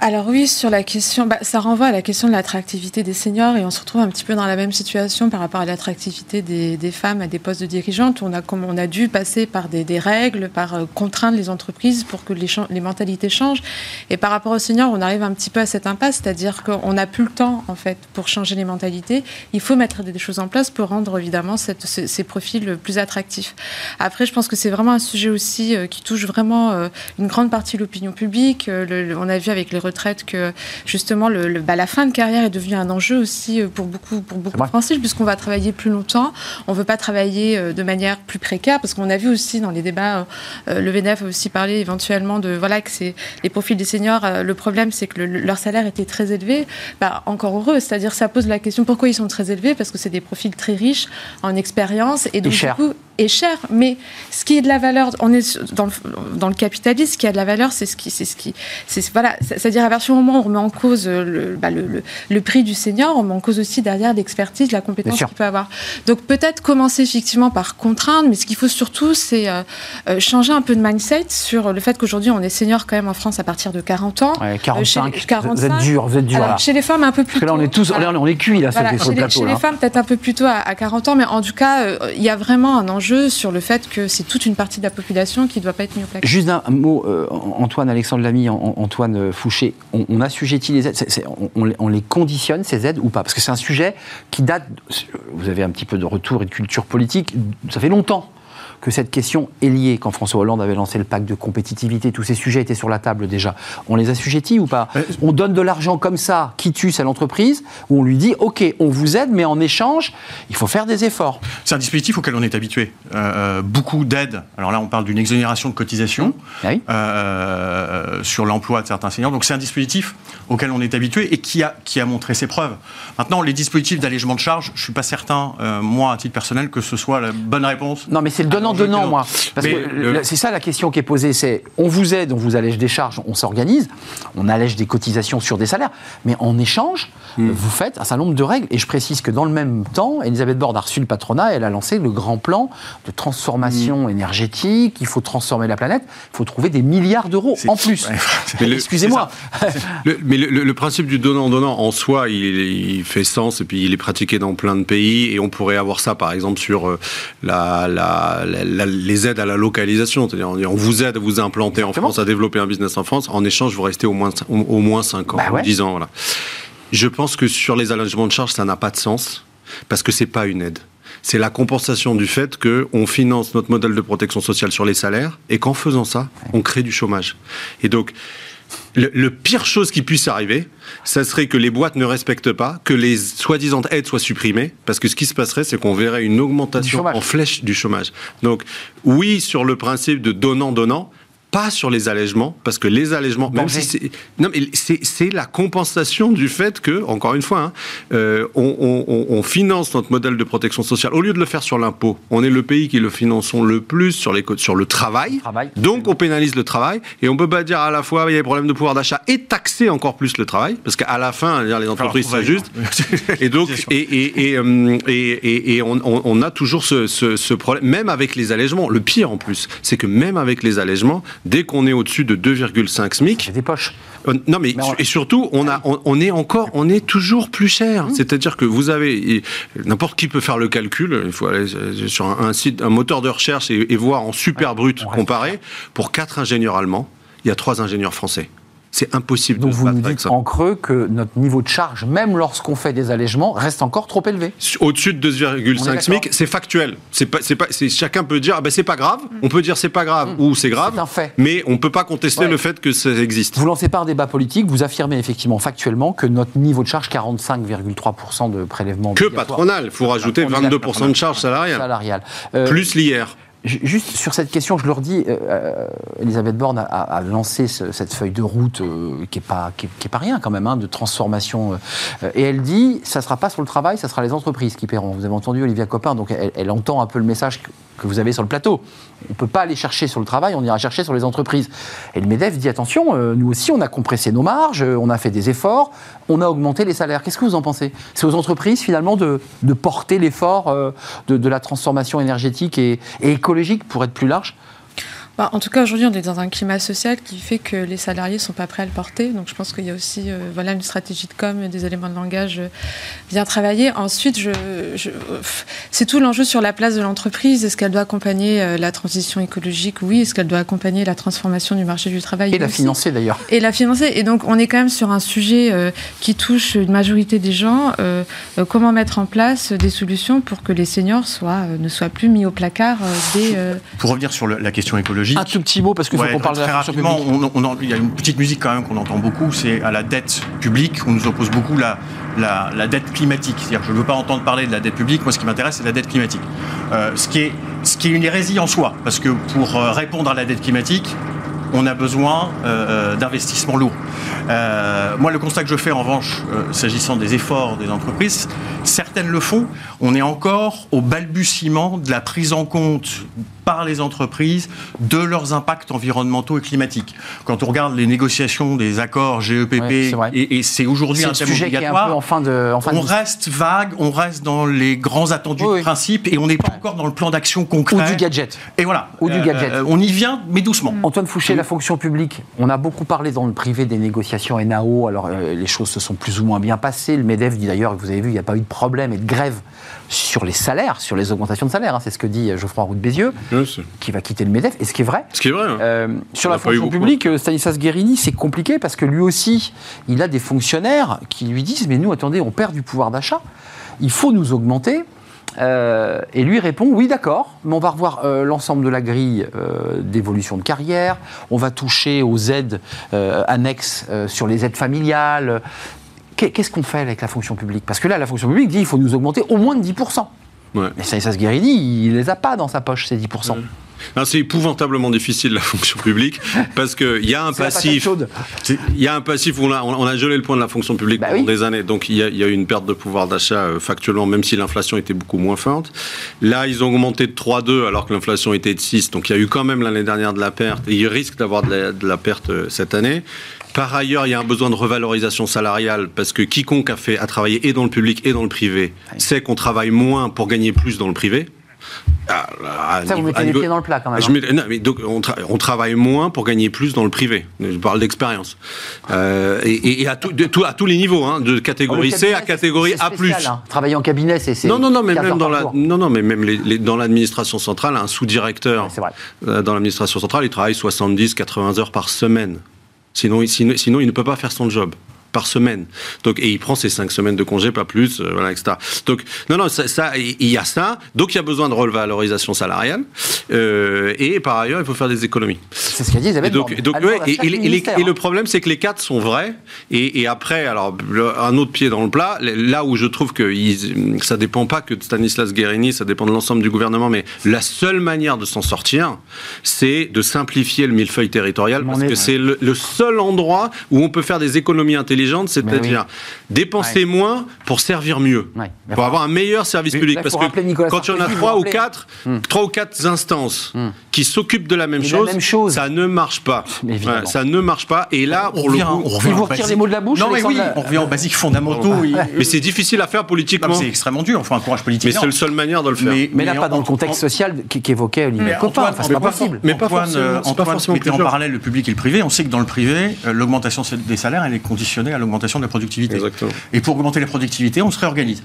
Alors oui, sur la question, bah, ça renvoie à la question de l'attractivité des seniors et on se retrouve un petit peu dans la même situation par rapport à l'attractivité des, femmes à des postes de dirigeantes. On a, on a dû passer par des, règles, par euh, contraindre les entreprises pour que les, mentalités changent. Et par rapport aux seniors, on arrive un petit peu à cette impasse, c'est-à-dire qu'on n'a plus le temps en fait pour changer les mentalités. Il faut mettre des choses en place pour rendre évidemment ces, profils plus attractifs. Après, je pense que c'est vraiment un sujet aussi euh, qui touche vraiment euh, une grande partie de l'opinion publique. on a vu avec les retraite que justement le, bah, la fin de carrière est devenue un enjeu aussi euh, pour beaucoup, pour beaucoup de Français, puisqu'on va travailler plus longtemps. On ne veut pas travailler euh, de manière plus précaire, parce qu'on a vu aussi dans les débats, euh, le VNF a aussi parlé éventuellement de voilà que c'est les profils des seniors. le problème, c'est que leur salaire était très élevé. Bah, encore heureux, c'est-à-dire ça pose la question pourquoi ils sont très élevés, parce que c'est des profils très riches en expérience et donc du coup est cher. Mais ce qui est de la valeur, on est dans le, dans le capitalisme, ce qui a de la valeur, c'est ce qui, c'est ce qui, c'est voilà, c'est-à-dire à partir du moment où on remet en cause le, bah, le, le, prix du senior, on met en cause aussi derrière l'expertise, la compétence qu'il peut avoir. Donc peut-être commencer effectivement par contraindre, mais ce qu'il faut surtout, c'est euh, euh, changer un peu de mindset sur le fait qu'aujourd'hui on est senior quand même en France à partir de 40 ans. Ouais, 45, euh, 45. Vous êtes dur, vous êtes dur. Chez les femmes un peu plus. Parce que là on est tous, on est cuits là, voilà, chez, les, chez les, femmes peut-être un peu plus tôt à, à 40 ans, mais en tout cas il y a vraiment un enjeu sur le fait que c'est toute une partie de la population qui ne doit pas être mise au placard. Juste un mot, euh, Antoine, Alexandre Lamy, Antoine Fouché, on, on assujettit les aides, on, les conditionne, ces aides, ou pas? Parce que c'est un sujet qui date, vous avez un petit peu de retour et de culture politique, ça fait longtemps que cette question est liée. Quand François Hollande avait lancé le pacte de compétitivité, tous ces sujets étaient sur la table déjà. On les assujettit ou pas euh, On donne de l'argent comme ça, qui tue à l'entreprise, ou on lui dit OK, on vous aide, mais en échange, il faut faire des efforts. C'est un dispositif auquel on est habitué. Euh, euh, beaucoup d'aides. Alors là, on parle d'une exonération de cotisation mmh. sur l'emploi de certains seniors. Donc c'est un dispositif auquel on est habitué et qui a, qui a montré ses preuves. Maintenant, les dispositifs d'allègement de charges, je ne suis pas certain, moi, à titre personnel, que ce soit la bonne réponse. Non, mais c'est le donnant donnant, moi. Parce que c'est ça la question qui est posée, c'est on vous aide, on vous allège des charges, on s'organise, on allège des cotisations sur des salaires, mais en échange, hmm. vous faites un certain nombre de règles. Et je précise que dans le même temps, Elisabeth Borne a reçu le patronat, elle a lancé le grand plan de transformation hmm. énergétique, il faut transformer la planète, il faut trouver des milliards d'euros en plus. Excusez-moi. mais le, principe du donnant-donnant en soi, il, fait sens et puis il est pratiqué dans plein de pays et on pourrait avoir ça par exemple sur euh, la, la les aides à la localisation. C'est-à-dire, on vous aide à vous implanter en France, à développer un business en France. En échange, vous restez au moins, au, moins 5 ans, bah 10 ans. Voilà. Je pense que sur les allégements de charges, ça n'a pas de sens parce que c'est pas une aide. C'est la compensation du fait qu'on finance notre modèle de protection sociale sur les salaires et qu'en faisant ça, on crée du chômage. Et donc, le, pire chose qui puisse arriver, ça serait que les boîtes ne respectent pas, que les soi-disant aides soient supprimées, parce que ce qui se passerait, c'est qu'on verrait une augmentation en flèche du chômage. Donc, oui, sur le principe de donnant-donnant, pas sur les allègements, parce que les allègements, même si c'est, non, mais c'est la compensation du fait que, encore une fois, hein, euh, on, finance notre modèle de protection sociale. Au lieu de le faire sur l'impôt, on est le pays qui le finançons le plus sur, les, sur le travail. Donc on pénalise le travail et on peut pas dire à la fois il y a des problèmes de pouvoir d'achat et taxer encore plus le travail, parce qu'à la fin, les entreprises s'ajustent. et donc, et, et, euh, et, et, on, on, a toujours ce, ce, ce problème, même avec les allègements. Le pire en plus, c'est que même avec les allègements, dès qu'on est au-dessus de 2,5 SMIC. Des poches. Euh, non, mais, et surtout, on, a, on, est encore, on est toujours plus cher. Mmh. C'est-à-dire que vous avez, n'importe qui peut faire le calcul. Il faut aller sur un, site, un moteur de recherche et, voir en super brut comparé. Pour quatre ingénieurs allemands, il y a trois ingénieurs français. C'est impossible Donc vous nous dites en creux que notre niveau de charge, même lorsqu'on fait des allègements, reste encore trop élevé. Au-dessus de 2,5 SMIC, c'est factuel. C'est pas, c'est pas, chacun peut dire, ah ben c'est pas grave. Mm. On peut dire c'est pas grave mm. ou c'est grave. Un fait. Mais on peut pas contester le fait que ça existe. Vous lancez pas un débat politique. Vous affirmez effectivement factuellement que notre niveau de charge, 45,3% de prélèvement que patronal. Il faut rajouter 22% de charge salariale. salariale. Euh, Plus l'IR. Juste sur cette question, je le redis, euh, euh, Elisabeth Borne a, lancé cette feuille de route euh, qui n'est pas, qui est, pas rien quand même, hein, de transformation. et elle dit, ça ne sera pas sur le travail, ça sera les entreprises qui paieront. Vous avez entendu Olivia Copin, donc elle, entend un peu le message que, vous avez sur le plateau. On ne peut pas aller chercher sur le travail, on ira chercher sur les entreprises. Et le MEDEF dit, attention, nous aussi, on a compressé nos marges, on a fait des efforts, on a augmenté les salaires. Qu'est-ce que vous en pensez? C'est aux entreprises, finalement, de, porter l'effort de, la transformation énergétique et, et écologique pour être plus large? Bah, en tout cas, aujourd'hui, on est dans un climat social qui fait que les salariés ne sont pas prêts à le porter. Donc, je pense qu'il y a aussi euh, voilà, une stratégie de com, des éléments de langage euh, bien travaillés. Ensuite, je, c'est tout l'enjeu sur la place de l'entreprise. Est-ce qu'elle doit accompagner euh, la transition écologique? Oui. Est-ce qu'elle doit accompagner la transformation du marché du travail? Et la financer d'ailleurs. Et la financer. Et donc, on est quand même sur un sujet qui touche une majorité des gens. comment mettre en place des solutions pour que les seniors soient, ne soient plus mis au placard des. Pour revenir sur la question écologique, un tout petit mot, parce qu'il faut qu'on parle de la rapidement, il y a une petite musique quand même qu'on entend beaucoup, c'est à la dette publique. On nous oppose beaucoup la, la, dette climatique. C'est-à-dire je ne veux pas entendre parler de la dette publique. Moi, ce qui m'intéresse, c'est la dette climatique. Euh, ce, qui est, ce qui est une hérésie en soi, parce que pour euh, répondre à la dette climatique, on a besoin euh, d'investissements lourds. moi, le constat que je fais en revanche, s'agissant des efforts des entreprises, certaines le font. On est encore au balbutiement de la prise en compte par les entreprises de leurs impacts environnementaux et climatiques. Quand on regarde les négociations des accords GEPP, et, c'est aujourd'hui un thème obligatoire, en fin de, on reste vague, on reste dans les grands attendus de principe et on n'est pas encore dans le plan d'action concret. Ou du gadget. Et voilà. Ou du gadget. Euh, on y vient, mais doucement. Antoine Fouché, la fonction publique. On a beaucoup parlé dans le privé des négociations NAO. Alors, euh, les choses se sont plus ou moins bien passées. Le MEDEF dit d'ailleurs, vous avez vu, il n'y a pas eu de problème et de grève sur les salaires, sur les augmentations de salaire. Hein. c'est ce que dit Geoffroy Roux de Bézieux, qui va quitter le MEDEF. Et ce qui est vrai. Ce qui est vrai. Hein. Euh, sur la fonction publique, euh, Stanislas Guérini, c'est compliqué parce que lui aussi, il a des fonctionnaires qui lui disent Mais nous, attendez, on perd du pouvoir d'achat. Il faut nous augmenter. Euh, et lui répond oui d'accord, mais on va revoir l'ensemble de la grille d'évolution de carrière, on va toucher aux aides annexes sur les aides familiales, qu'est-ce qu'on fait avec la fonction publique? Parce que là, la fonction publique dit qu'il faut nous augmenter au moins de 10%. Ouais. Mais ça, se il les a pas dans sa poche, ces 10%. C'est épouvantablement difficile la fonction publique parce qu'il y a un passif. Il y a un passif où on a, on a, gelé le point de la fonction publique bah pendant des années. Donc il y, a, y, a, une perte de pouvoir d'achat euh, factuellement, même si l'inflation était beaucoup moins forte. Là, ils ont augmenté de 3,2 alors que l'inflation était de 6. Donc il y a eu quand même l'année dernière de la perte et ils risquent d'avoir de, de, la perte euh, cette année. Par ailleurs, il y a un besoin de revalorisation salariale parce que quiconque a fait a travaillé et dans le public et dans le privé sait qu'on travaille moins pour gagner plus dans le privé. Ah, ça, vous mettez les pieds dans le plat quand même. Hein. non, mais donc, on, travaille moins pour gagner plus dans le privé. Je parle d'expérience. Euh, et, à, tout, à tous les niveaux, hein, de catégorie C à catégorie A+. Hein. Travailler en cabinet, c'est... Non, non, non, mais même dans, la, non, non, mais même les, dans l'administration centrale, un sous-directeur euh, dans l'administration centrale, il travaille 70-80 heures par semaine. Sinon, sinon, sinon, il ne peut pas faire son job. Par semaine. Donc, et il prend ses cinq semaines de congé, pas plus, euh, voilà, etc. Donc, non, non, ça, ça, il y a ça. Donc, il y a besoin de revalorisation salariale. Euh, et par ailleurs, il faut faire des économies. C'est ce qu'a dit Isabelle Et donc, ouais, et, chaque et les- et les- ministère, et le hein. problème, c'est que les quatre sont vrais. Et, après, alors, le- un autre pied dans le plat, là où je trouve que ils- ça dépend pas que de Stanislas Guérini, ça dépend de l'ensemble du gouvernement, mais la seule manière de s'en sortir, c'est de simplifier le millefeuille territorial, parce que c'est le, le seul endroit où on peut faire des économies intelligentes, c'est-à-dire dépenser moins pour servir mieux, Ouais. Pour avoir un meilleur service Mais public. là, Parce que Nicolas quand il y en a trois ou quatre, trois ou quatre instances qui s'occupent de la même la chose, même chose. ça ne marche pas. Ouais, ça ne marche pas. Et là, On pour le revient, coup, on revient Il vous aux retire basiques. les mots de la bouche, Non, mais oui, on revient aux basiques fondamentaux. mais c'est difficile à faire politiquement. C'est extrêmement dur. Il faut un courage politique. Mais c'est la seule manière de le faire. Mais là, pas dans le contexte social qui- qu'évoquait Olivier Mais Copin. Enfin, c'est pas possible. Mais pas Antoine, forcément- euh, Antoine en parallèle le public et le privé. On sait que dans le privé, euh, l'augmentation des salaires, elle est conditionnée à l'augmentation de la productivité. Exactement. Et pour augmenter la productivité, on se réorganise.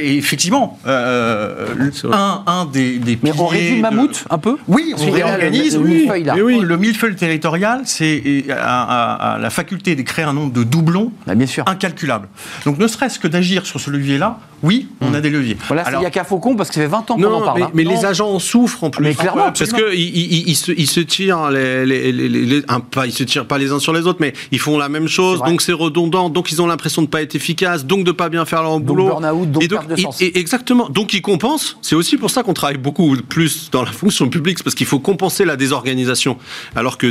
Et effectivement, euh, un, un des, des Mais on réduit le de- mammouth un peu? Oui, on réorganise. le- le millefeuille, là. Mais oui, Le millefeuille territorial, c'est la faculté de créer un nombre de doublons Bah, Bien sûr. incalculable. Donc ne serait-ce que d'agir sur ce levier-là, oui, on a des leviers. Voilà, il n'y a qu'à Faucon parce que ça fait 20 ans qu'on en Non, parle. mais, hein. mais les agents en souffrent en plus. Mais clairement, parce que ils, ils- ils se, tirent les, les- les- les- les- un, pas, ils se tirent pas les uns sur les autres, mais ils font la même chose, donc c'est redondant, donc ils ont l'impression de pas être efficaces, donc de pas bien faire leur boulot. burn-out, donc et perte de et- sens. et- exactement. Donc ils compensent. C'est aussi pour ça qu'on travaille beaucoup plus dans la fonction publique, parce qu'il faut compenser la désorganisation. Alors que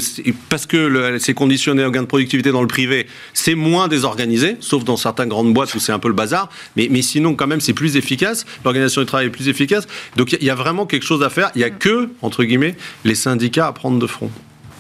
parce que c'est conditionné au gain de productivité dans le privé, c'est moins désorganisé, sauf dans certaines grandes boîtes où c'est un peu le bazar. Mais, mais sinon, quand même, c'est plus efficace. L'organisation du travail est plus efficace. Donc il y, a- il y a vraiment quelque chose à faire. Il y a que entre guillemets les syndicats à prendre de front.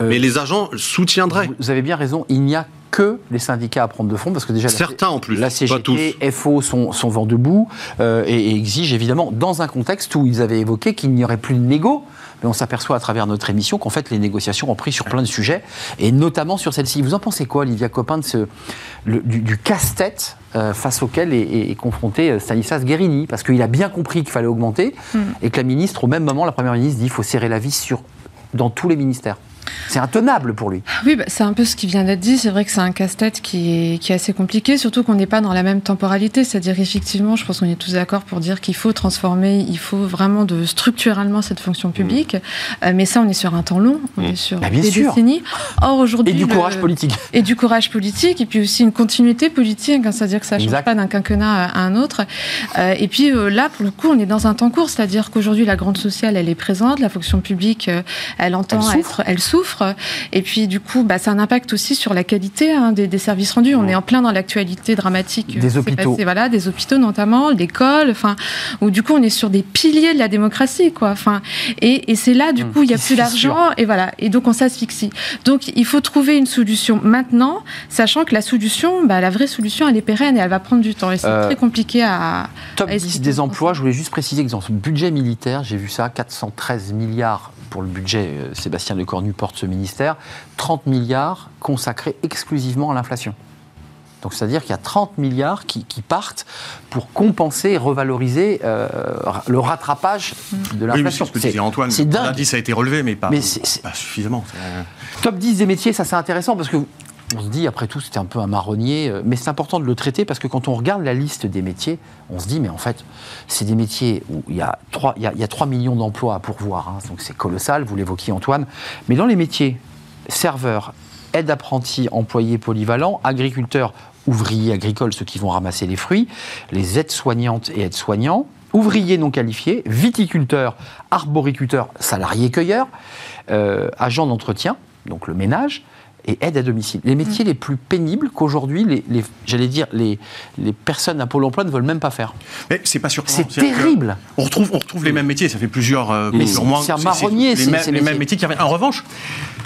Euh, mais les agents soutiendraient. Vous avez bien raison, il n'y a que les syndicats à prendre de front parce que déjà la- en plus, la pas tous. CGT, FO sont, sont vent debout euh, et, et exigent évidemment dans un contexte où ils avaient évoqué qu'il n'y aurait plus de négo. Mais on s'aperçoit à travers notre émission qu'en fait les négociations ont pris sur plein de sujets et notamment sur celle-ci. Vous en pensez quoi, Olivia Copin, de ce, le- du, du casse-tête euh, face auquel est, est- est confronté euh, Stanislas Guérini? Parce qu'il a bien compris qu'il fallait augmenter et que la ministre, au même moment, la première ministre dit qu'il faut serrer la vis sur, dans tous les ministères. C'est intenable pour lui. Oui, bah, c'est un peu ce qui vient d'être dit. C'est vrai que c'est un casse-tête qui est, qui est assez compliqué, surtout qu'on n'est pas dans la même temporalité. C'est-à-dire, effectivement, je pense qu'on est tous d'accord pour dire qu'il faut transformer, il faut vraiment de structurellement cette fonction publique. Euh, mais ça, on est sur un temps long, on est sur Bah, des sûr. décennies. Or, aujourd'hui. Et du le- courage politique. et du courage politique, et puis aussi une continuité politique, hein, c'est-à-dire que ça ne change pas d'un quinquennat à un autre. Euh, et puis euh, là, pour le coup, on est dans un temps court, c'est-à-dire qu'aujourd'hui, la grande sociale, elle est présente, la fonction publique, elle entend Elle souffre. être, elle souffre, et puis du coup, bah, ça a un impact aussi sur la qualité hein, des, des services rendus. On est en plein dans l'actualité dramatique. euh, Des hôpitaux. voilà, des hôpitaux notamment, l'école, enfin, où du coup, on est sur des piliers de la démocratie, quoi. Enfin, et, et c'est là, du Mmh, coup, il y a plus d'argent, et voilà, et donc on s'asphyxie. Donc il faut trouver une solution maintenant, sachant que la solution, bah, la vraie solution, elle est pérenne et elle va prendre du temps. Et c'est Euh, très compliqué à. Top à 10 expliquer des emplois, je voulais juste préciser que dans ce budget militaire, j'ai vu ça, 413 milliards pour le budget, euh, Sébastien Lecornu porte ce ministère, 30 milliards consacrés exclusivement à l'inflation. Donc c'est-à-dire qu'il y a 30 milliards qui, qui partent pour compenser et revaloriser euh, le rattrapage de oui, l'inflation. c'est ce Antoine. c'est dingue. L'indice a été relevé, mais pas, Mais c'est- c'est- pas suffisamment. Top 10 des métiers, ça c'est intéressant parce que on se dit, après tout, c'était un peu un marronnier, euh, mais c'est important de le traiter parce que quand on regarde la liste des métiers, on se dit, mais en fait, c'est des métiers où il y a 3, il y a, il y a 3 millions d'emplois à pourvoir, hein, donc c'est colossal, vous l'évoquiez Antoine, mais dans les métiers, serveurs, aide-apprenti, employés polyvalents, agriculteurs, ouvriers agricoles, ceux qui vont ramasser les fruits, les aides-soignantes et aides-soignants, ouvriers non qualifiés, viticulteurs, arboriculteurs, salariés cueilleurs, euh, agents d'entretien, donc le ménage, et aide à domicile. Les métiers les plus pénibles qu'aujourd'hui, les, les- j'allais dire, les, les personnes à Pôle emploi ne veulent même pas faire. Mais c'est pas surprenant. C'est terrible. On retrouve, on retrouve les mêmes métiers, ça fait plusieurs, euh, Mais plusieurs c'est- mois. c'est un marronnier, les, ces- mêmes, ces les métiers. mêmes métiers qui reviennent. En revanche,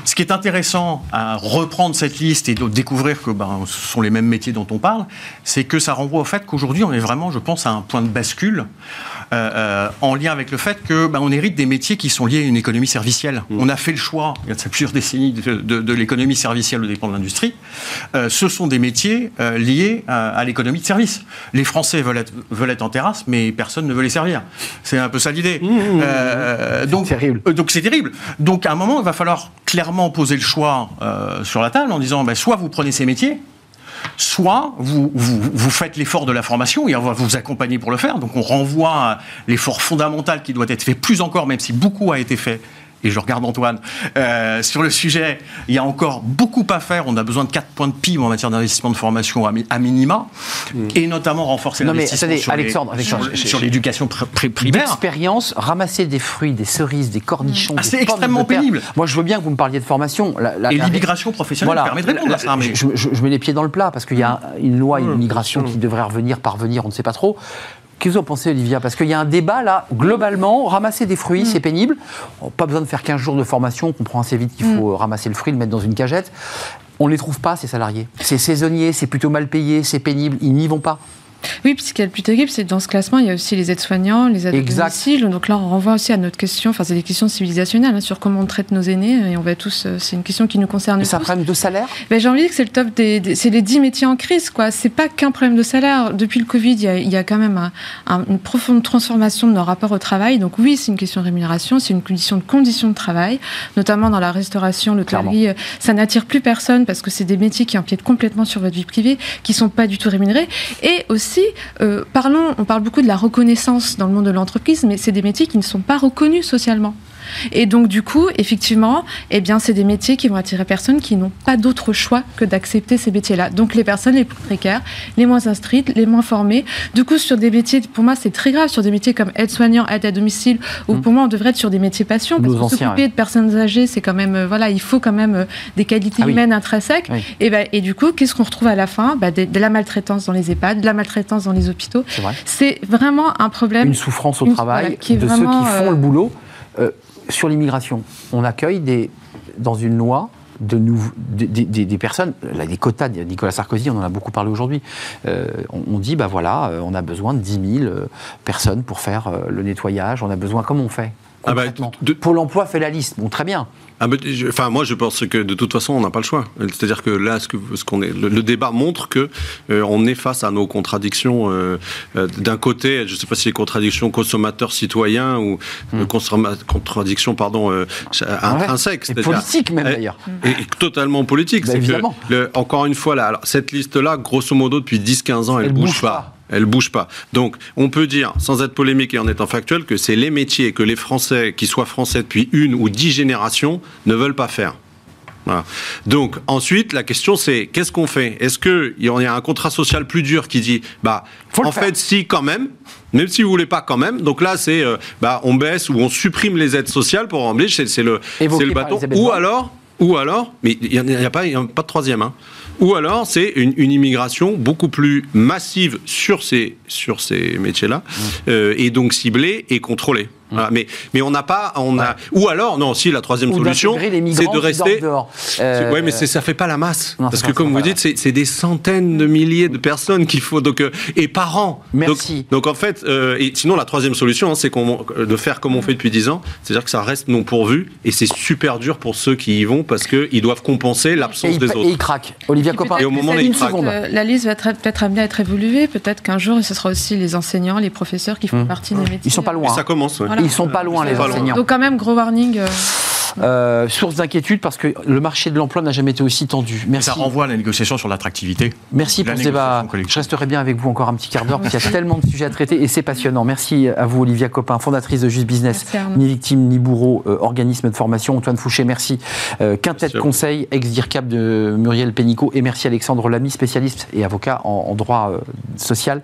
ce qui est intéressant à reprendre cette liste et de découvrir que ben, ce sont les mêmes métiers dont on parle, c'est que ça renvoie au fait qu'aujourd'hui, on est vraiment, je pense, à un point de bascule euh, euh, en lien avec le fait que ben, on hérite des métiers qui sont liés à une économie servicielle. On a fait le choix, il y a plusieurs décennies, de, de- de l'économie servicielle au dépend de l'industrie. Euh, ce sont des métiers euh, liés à, à l'économie de service. Les Français veulent être, veulent être en terrasse, mais personne ne veut les servir. C'est un peu ça l'idée. Euh, donc, terrible. euh, donc c'est terrible. Donc à un moment, il va falloir clairement poser le choix sur la table en disant, ben, soit vous prenez ces métiers, soit vous, vous, vous faites l'effort de la formation et on va vous accompagner pour le faire. Donc on renvoie à l'effort fondamental qui doit être fait plus encore, même si beaucoup a été fait et je regarde Antoine, euh, sur le sujet, il y a encore beaucoup à faire. On a besoin de 4 points de PIB en matière d'investissement de formation à, mi- à minima, et notamment renforcer Non, mais l'investissement attendez, sur les- Alexandre, Alexandre, sur- l'éducation pr- pr- primaire. D'expérience, ramasser des fruits, des cerises, des cornichons. Ah, des c'est extrêmement de pénible. Moi, je veux bien que vous me parliez de formation. La- la- Et l'immigration professionnelle permet de répondre la- à ça. mais- Je, je- je mets les pieds dans le plat parce qu'il y a une loi, une immigration qui devrait revenir, parvenir, on ne sait pas trop. Qu'est-ce que vous en pensez, Olivia? Parce qu'il y a un débat là, globalement, ramasser des fruits, c'est pénible. Oh, Pas besoin de faire 15 jours de formation, on comprend assez vite qu'il faut euh, ramasser le fruit, le mettre dans une cagette. On ne les trouve pas, ces salariés. C'est saisonnier, c'est plutôt mal payé, c'est pénible, ils n'y vont pas. Oui, puis ce qui est le plus terrible, c'est que dans ce classement, il y a aussi les aides-soignants, les aides domicile. Donc là, on renvoie aussi à notre question, enfin, c'est des questions civilisationnelles hein, sur comment on traite nos aînés. Et on va tous, euh, c'est une question qui nous concerne c'est un problème de salaire Ben, j'ai envie de dire que c'est le top des, des- c'est les 10 métiers en crise, quoi. C'est pas qu'un problème de salaire. Depuis le Covid, il y a, il y a quand même un- un- une profonde transformation de nos rapports au travail. Donc oui, c'est une question de rémunération, c'est une condition de conditions de travail, notamment dans la restauration, l'hôtellerie. Euh, Ça n'attire plus personne parce que c'est des métiers qui empiètent complètement sur votre vie privée, qui sont pas du tout rémunérés. Et aussi, euh, parlons, on parle beaucoup de la reconnaissance dans le monde de l'entreprise, mais c'est des métiers qui ne sont pas reconnus socialement. Et donc, du coup, effectivement, eh bien, c'est des métiers qui vont attirer personnes qui n'ont pas d'autre choix que d'accepter ces métiers-là. Donc, les personnes les plus précaires, les moins instruites, les moins formées. Du coup, sur des métiers, pour moi, c'est très grave, sur des métiers comme aide-soignant, aide à domicile, où pour moi, on devrait être sur des métiers passion, parce que s'occuper de personnes âgées, c'est quand même, euh, voilà, il faut quand même euh, des qualités Ah oui. humaines intrinsèques. Oui. Et, ben, et du coup, qu'est-ce qu'on retrouve à la fin? Bah, de, de la maltraitance dans les EHPAD, de la maltraitance dans les hôpitaux. C'est vrai. Vraiment un problème. une souffrance au Une- travail voilà, qui de vraiment, ceux qui font euh, le boulot. Euh, sur l'immigration, on accueille des, dans une loi de des, des- des personnes, là, des quotas, Nicolas Sarkozy, on en a beaucoup parlé aujourd'hui. Euh, on, on dit, bah voilà, euh, on a besoin de 10 000 euh, personnes pour faire le nettoyage, on a besoin, comment on fait Ah bah, concrètement de- Pôle emploi fait la liste, bon très bien. Ah, mais je- enfin, moi, je pense que de toute façon, on n'a pas le choix. C'est-à-dire que là, ce que, ce qu'on est, le, le débat montre que euh, on est face à nos contradictions. euh, euh, D'un côté, je ne sais pas si les contradictions consommateurs-citoyens ou euh, consomma- contradictions, pardon, euh, intrinsèques. Et c'est-à-dire- politique même d'ailleurs. et, et totalement politique. Bah, c'est que le- encore une fois, là, alors, cette liste-là, grosso modo, depuis 10-15 ans, elle, Elle bouge, bouge pas. pas. Elle bouge pas. Donc, on peut dire, sans être polémique et en étant factuel, que c'est les métiers que les Français, qui soient Français depuis une ou dix générations, ne veulent pas faire. Voilà. Donc ensuite, la question c'est qu'est-ce qu'on fait? Est-ce qu'il y a un contrat social plus dur qui dit bah Faut en faire. fait si quand même, même si vous voulez pas quand même. Donc là c'est euh, bah on baisse ou on supprime les aides sociales pour remplir, c'est le c'est le bâton. Ou alors ou alors, mais il n'y a, pas il y a pas de troisième. Hein. Ou alors, c'est une, une immigration beaucoup plus massive sur ces, sur ces métiers-là, Mmh. euh, et donc ciblée et contrôlée. Voilà. Mais, mais on n'a pas, on a. Ou alors, non, si la troisième Ou solution, c'est de rester. Euh, Ouais, mais ça fait pas la masse. Non, Parce que comme vous dites, c'est des centaines de milliers de personnes qu'il faut donc euh, et par an. Merci. Donc, donc en fait, euh, et sinon la troisième solution, hein, c'est qu'on- euh, de faire comme on fait depuis 10 ans, c'est-à-dire que ça reste non pourvu et c'est super dur pour ceux qui y vont parce que ils doivent compenser et, l'absence des et autres. il craque. Olivia Et Copin, Et au moment une seconde. que La liste va être- peut-être amenée à être évoluée. Peut-être qu'un jour, ce sera aussi les enseignants, les professeurs qui font Mmh. partie des métiers. Ils sont pas Et loin. ça hein. commence. ouais. Voilà. Ils sont pas loin, les enseignants. Donc quand même, gros warning. Euh, source d'inquiétude parce que le marché de l'emploi n'a jamais été aussi tendu. Merci. Ça renvoie à la négociation sur l'attractivité. Merci La pour ce débat. Je resterai bien avec vous encore un petit quart d'heure parce qu'il y a tellement de sujets à traiter et c'est passionnant. Merci à vous, Olivia Copin, fondatrice de Just Business, ni victime ni bourreau, euh, organisme de formation. Antoine Fouché, merci. Euh, Quintet. Conseil, ex-DIRCAP de Muriel Pénicaud et merci Alexandre Lamy, spécialiste et avocat en, en droit euh, social.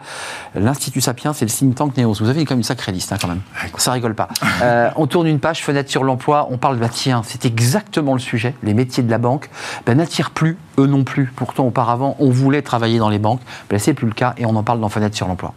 L'Institut Sapiens, c'est le think tank Néos. Vous avez quand même une sacrée liste hein, quand même. Ça rigole pas. Euh, on tourne une page, fenêtre sur l'emploi. On parle, bah tiens, c'est exactement le sujet. Les métiers de la banque ben, n'attirent plus, eux non plus. Pourtant, auparavant, on voulait travailler dans les banques. Ben, c'est plus le cas et on en parle dans Fenêtre sur l'emploi.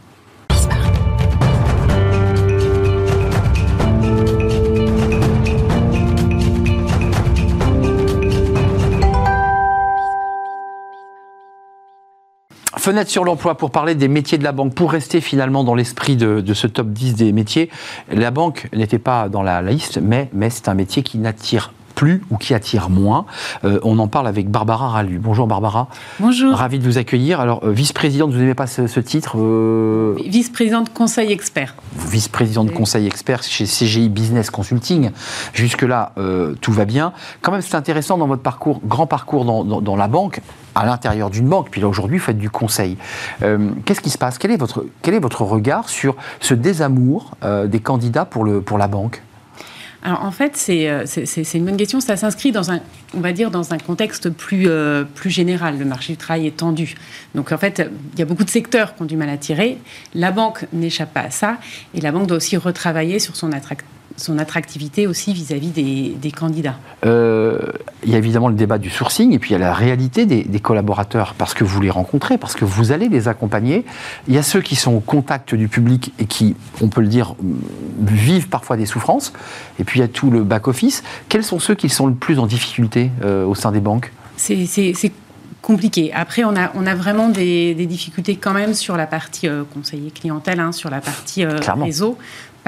Fenêtre sur l'emploi pour parler des métiers de la banque, pour rester finalement dans l'esprit de, ce top 10 des métiers. La banque n'était pas dans la liste, mais, mais c'est un métier qui n'attire plus ou qui attire moins euh, On en parle avec Barbara Ralu. Bonjour Barbara. Bonjour. Ravi de vous accueillir. Alors, euh, vice-présidente, vous n'aimez pas ce, ce titre euh, Vice-présidente conseil expert. Vice-présidente Oui. conseil expert chez CGI Business Consulting. Jusque-là, euh, tout va bien. Quand même, c'est intéressant dans votre parcours, grand parcours dans, dans- dans la banque, à l'intérieur d'une banque, puis là aujourd'hui, vous faites du conseil. Qu'est-ce qui se passe? Quel est, votre, quel est votre regard sur ce désamour des candidats pour, le, pour la banque? Alors en fait, c'est euh, c'est- une bonne question. Ça s'inscrit dans un, on va dire, dans un contexte plus, euh, plus général. Le marché du travail est tendu. Donc en fait, il y a beaucoup de secteurs qui ont du mal à tirer. La banque n'échappe pas à ça. Et la banque doit aussi retravailler sur son, attrac- son attractivité aussi vis-à-vis des, des candidats. Euh, il y a évidemment le débat du sourcing et puis il y a la réalité des, des collaborateurs parce que vous les rencontrez, parce que vous allez les accompagner. Il y a ceux qui sont au contact du public et qui, on peut le dire, vivent parfois des souffrances. Et puis il y a tout le back-office. Quels sont ceux qui sont le plus en difficulté euh, au sein des banques? C'est- compliqué. Après, on a, on a vraiment des, des difficultés quand même sur la partie euh, conseiller clientèle, hein, sur la partie euh, réseau,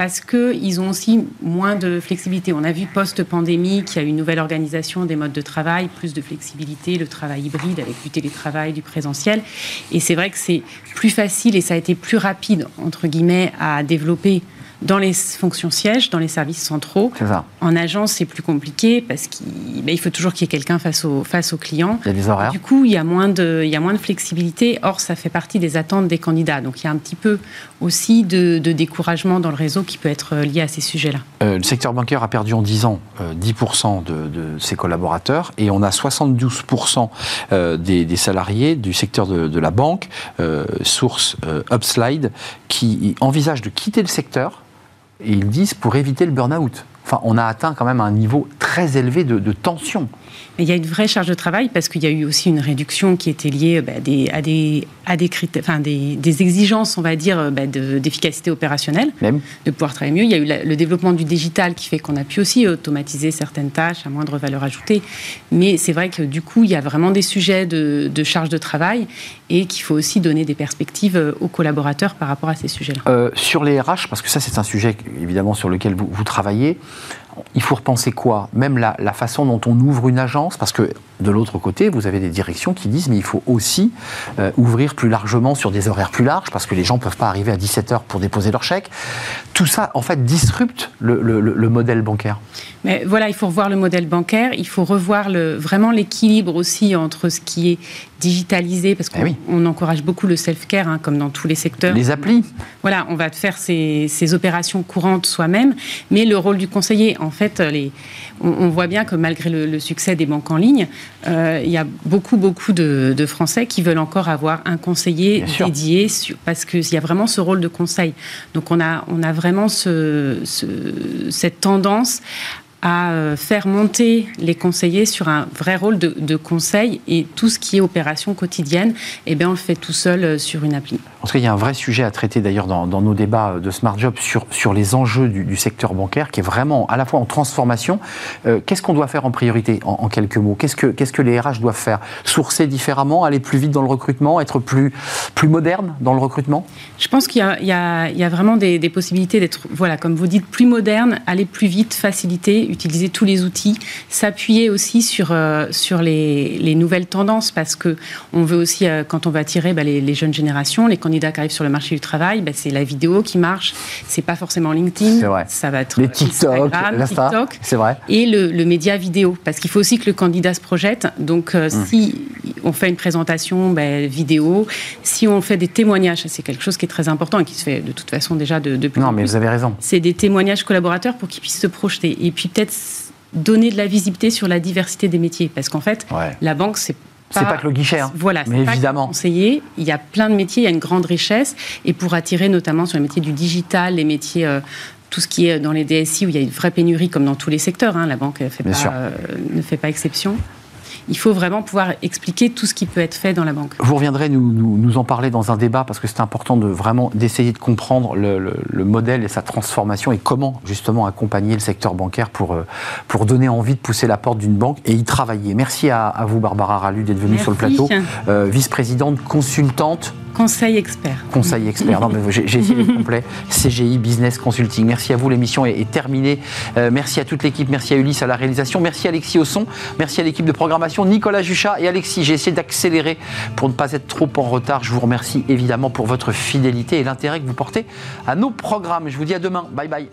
parce qu'ils ont aussi moins de flexibilité. On a vu post-pandémie qu'il y a une nouvelle organisation des modes de travail, plus de flexibilité, le travail hybride avec du télétravail, du présentiel. Et c'est vrai que c'est plus facile et ça a été plus rapide, entre guillemets, à développer dans les fonctions sièges, dans les services centraux. Ça. En agence, c'est plus compliqué parce qu'il ben, faut toujours qu'il y ait quelqu'un face au, face au client. Il y a des horaires. Du coup, il y, a moins de, il y a moins de flexibilité. Or, ça fait partie des attentes des candidats. Donc, il y a un petit peu aussi de, de découragement dans le réseau qui peut être lié à ces sujets-là. Euh, le secteur bancaire a perdu en 10 ans euh, 10% de, de ses collaborateurs et on a 72% euh, des, des salariés du secteur de, de la banque, euh, source euh, Upslide, qui envisagent de quitter le secteur et ils disent pour éviter le burn-out. Enfin, on a atteint quand même un niveau très élevé de, de tension. Mais il y a une vraie charge de travail parce qu'il y a eu aussi une réduction qui était liée bah, des- à, des, à des, critères, enfin, des, des exigences, on va dire, bah, de- d'efficacité opérationnelle. Même de pouvoir travailler mieux. Il y a eu la- le développement du digital qui fait qu'on a pu aussi automatiser certaines tâches à moindre valeur ajoutée. Mais c'est vrai que du coup, il y a vraiment des sujets de, de charge de travail et qu'il faut aussi donner des perspectives euh, aux collaborateurs par rapport à ces sujets-là. Euh, sur les RH, parce que ça c'est un sujet évidemment sur lequel vous, vous travaillez, il faut repenser quoi? Même la, la façon dont on ouvre une agence, parce que de l'autre côté, vous avez des directions qui disent mais il faut aussi euh, ouvrir plus largement sur des horaires plus larges, parce que les gens ne peuvent pas arriver à 17h pour déposer leur chèque. Tout ça, en fait, disrupte le, le- le- le modèle bancaire. Mais voilà, il faut revoir le modèle bancaire, il faut revoir le, vraiment l'équilibre aussi entre ce qui est digitalisé, parce qu'on Eh oui. on encourage beaucoup le self-care, hein, comme dans tous les secteurs. Les applis, Voilà, on va faire ces, ces opérations courantes soi-même, mais le rôle du conseiller, en fait, les, on, on voit bien que malgré le, le succès des banques en ligne, euh, il y a beaucoup, beaucoup de, de Français qui veulent encore avoir un conseiller Bien dédié, sur- parce qu'il y a vraiment ce rôle de conseil. Donc on a, on a vraiment ce, ce- cette tendance à euh, faire monter les conseillers sur un vrai rôle de, de conseil et tout ce qui est opération quotidienne, eh bien on le fait tout seul euh, sur une appli. En tout cas, il y a un vrai sujet à traiter d'ailleurs dans, dans nos débats de Smart Job sur, sur les enjeux du, du secteur bancaire qui est vraiment à la fois en transformation. Euh, Qu'est-ce qu'on doit faire en priorité en, en quelques mots? Qu'est-ce que, qu'est-ce que les RH doivent faire? Sourcer différemment, aller plus vite dans le recrutement, être plus, plus moderne dans le recrutement? Je pense qu'il y a, il y a- il y a vraiment des, des possibilités d'être, voilà, comme vous dites, plus moderne, aller plus vite, faciliter, utiliser tous les outils, s'appuyer aussi sur, euh, sur les, les nouvelles tendances, parce que on veut aussi, euh, quand on va attirer bah, les, les jeunes générations, les candidats qui arrivent sur le marché du travail, bah, c'est la vidéo qui marche, c'est pas forcément LinkedIn, vrai. ça va être Les euh, TikTok, TikTok c'est vrai. et le, le média vidéo, parce qu'il faut aussi que le candidat se projette. Donc, euh, Mmh. si on fait une présentation ben, vidéo, si on fait des témoignages, c'est quelque chose qui est très important et qui se fait de toute façon déjà de, de plus Non, mais vous avez raison. C'est des témoignages collaborateurs pour qu'ils puissent se projeter. Et puis peut-être donner de la visibilité sur la diversité des métiers, parce qu'en fait, Ouais. la banque, c'est C'est pas que le guichet, hein. Voilà, Mais c'est pas évidemment. que conseiller. Il y a plein de métiers, il y a une grande richesse. Et pour attirer notamment sur les métiers du digital, les métiers, euh, tout ce qui est dans les DSI où il y a une vraie pénurie, comme dans tous les secteurs, hein, la banque fait pas, euh, ne fait pas exception. Il faut vraiment pouvoir expliquer tout ce qui peut être fait dans la banque. Vous reviendrez nous, nous, nous en parler dans un débat parce que c'est important de vraiment d'essayer de comprendre le, le- le modèle et sa transformation et comment justement accompagner le secteur bancaire pour, euh, pour donner envie de pousser la porte d'une banque et y travailler. Merci à, à vous Barbara Ralu d'être venue sur le plateau, Euh, vice-présidente consultante Conseil expert. Conseil expert. Non, mais j'ai essayé le complet. CGI Business Consulting. Merci à vous. L'émission est, terminée. Euh, merci à toute l'équipe. Merci à Ulysse à la réalisation. Merci à Alexis au son. Merci à l'équipe de programmation, Nicolas Juchat et Alexis. J'ai essayé d'accélérer pour ne pas être trop en retard. Je vous remercie évidemment pour votre fidélité et l'intérêt que vous portez à nos programmes. Je vous dis à demain. Bye bye.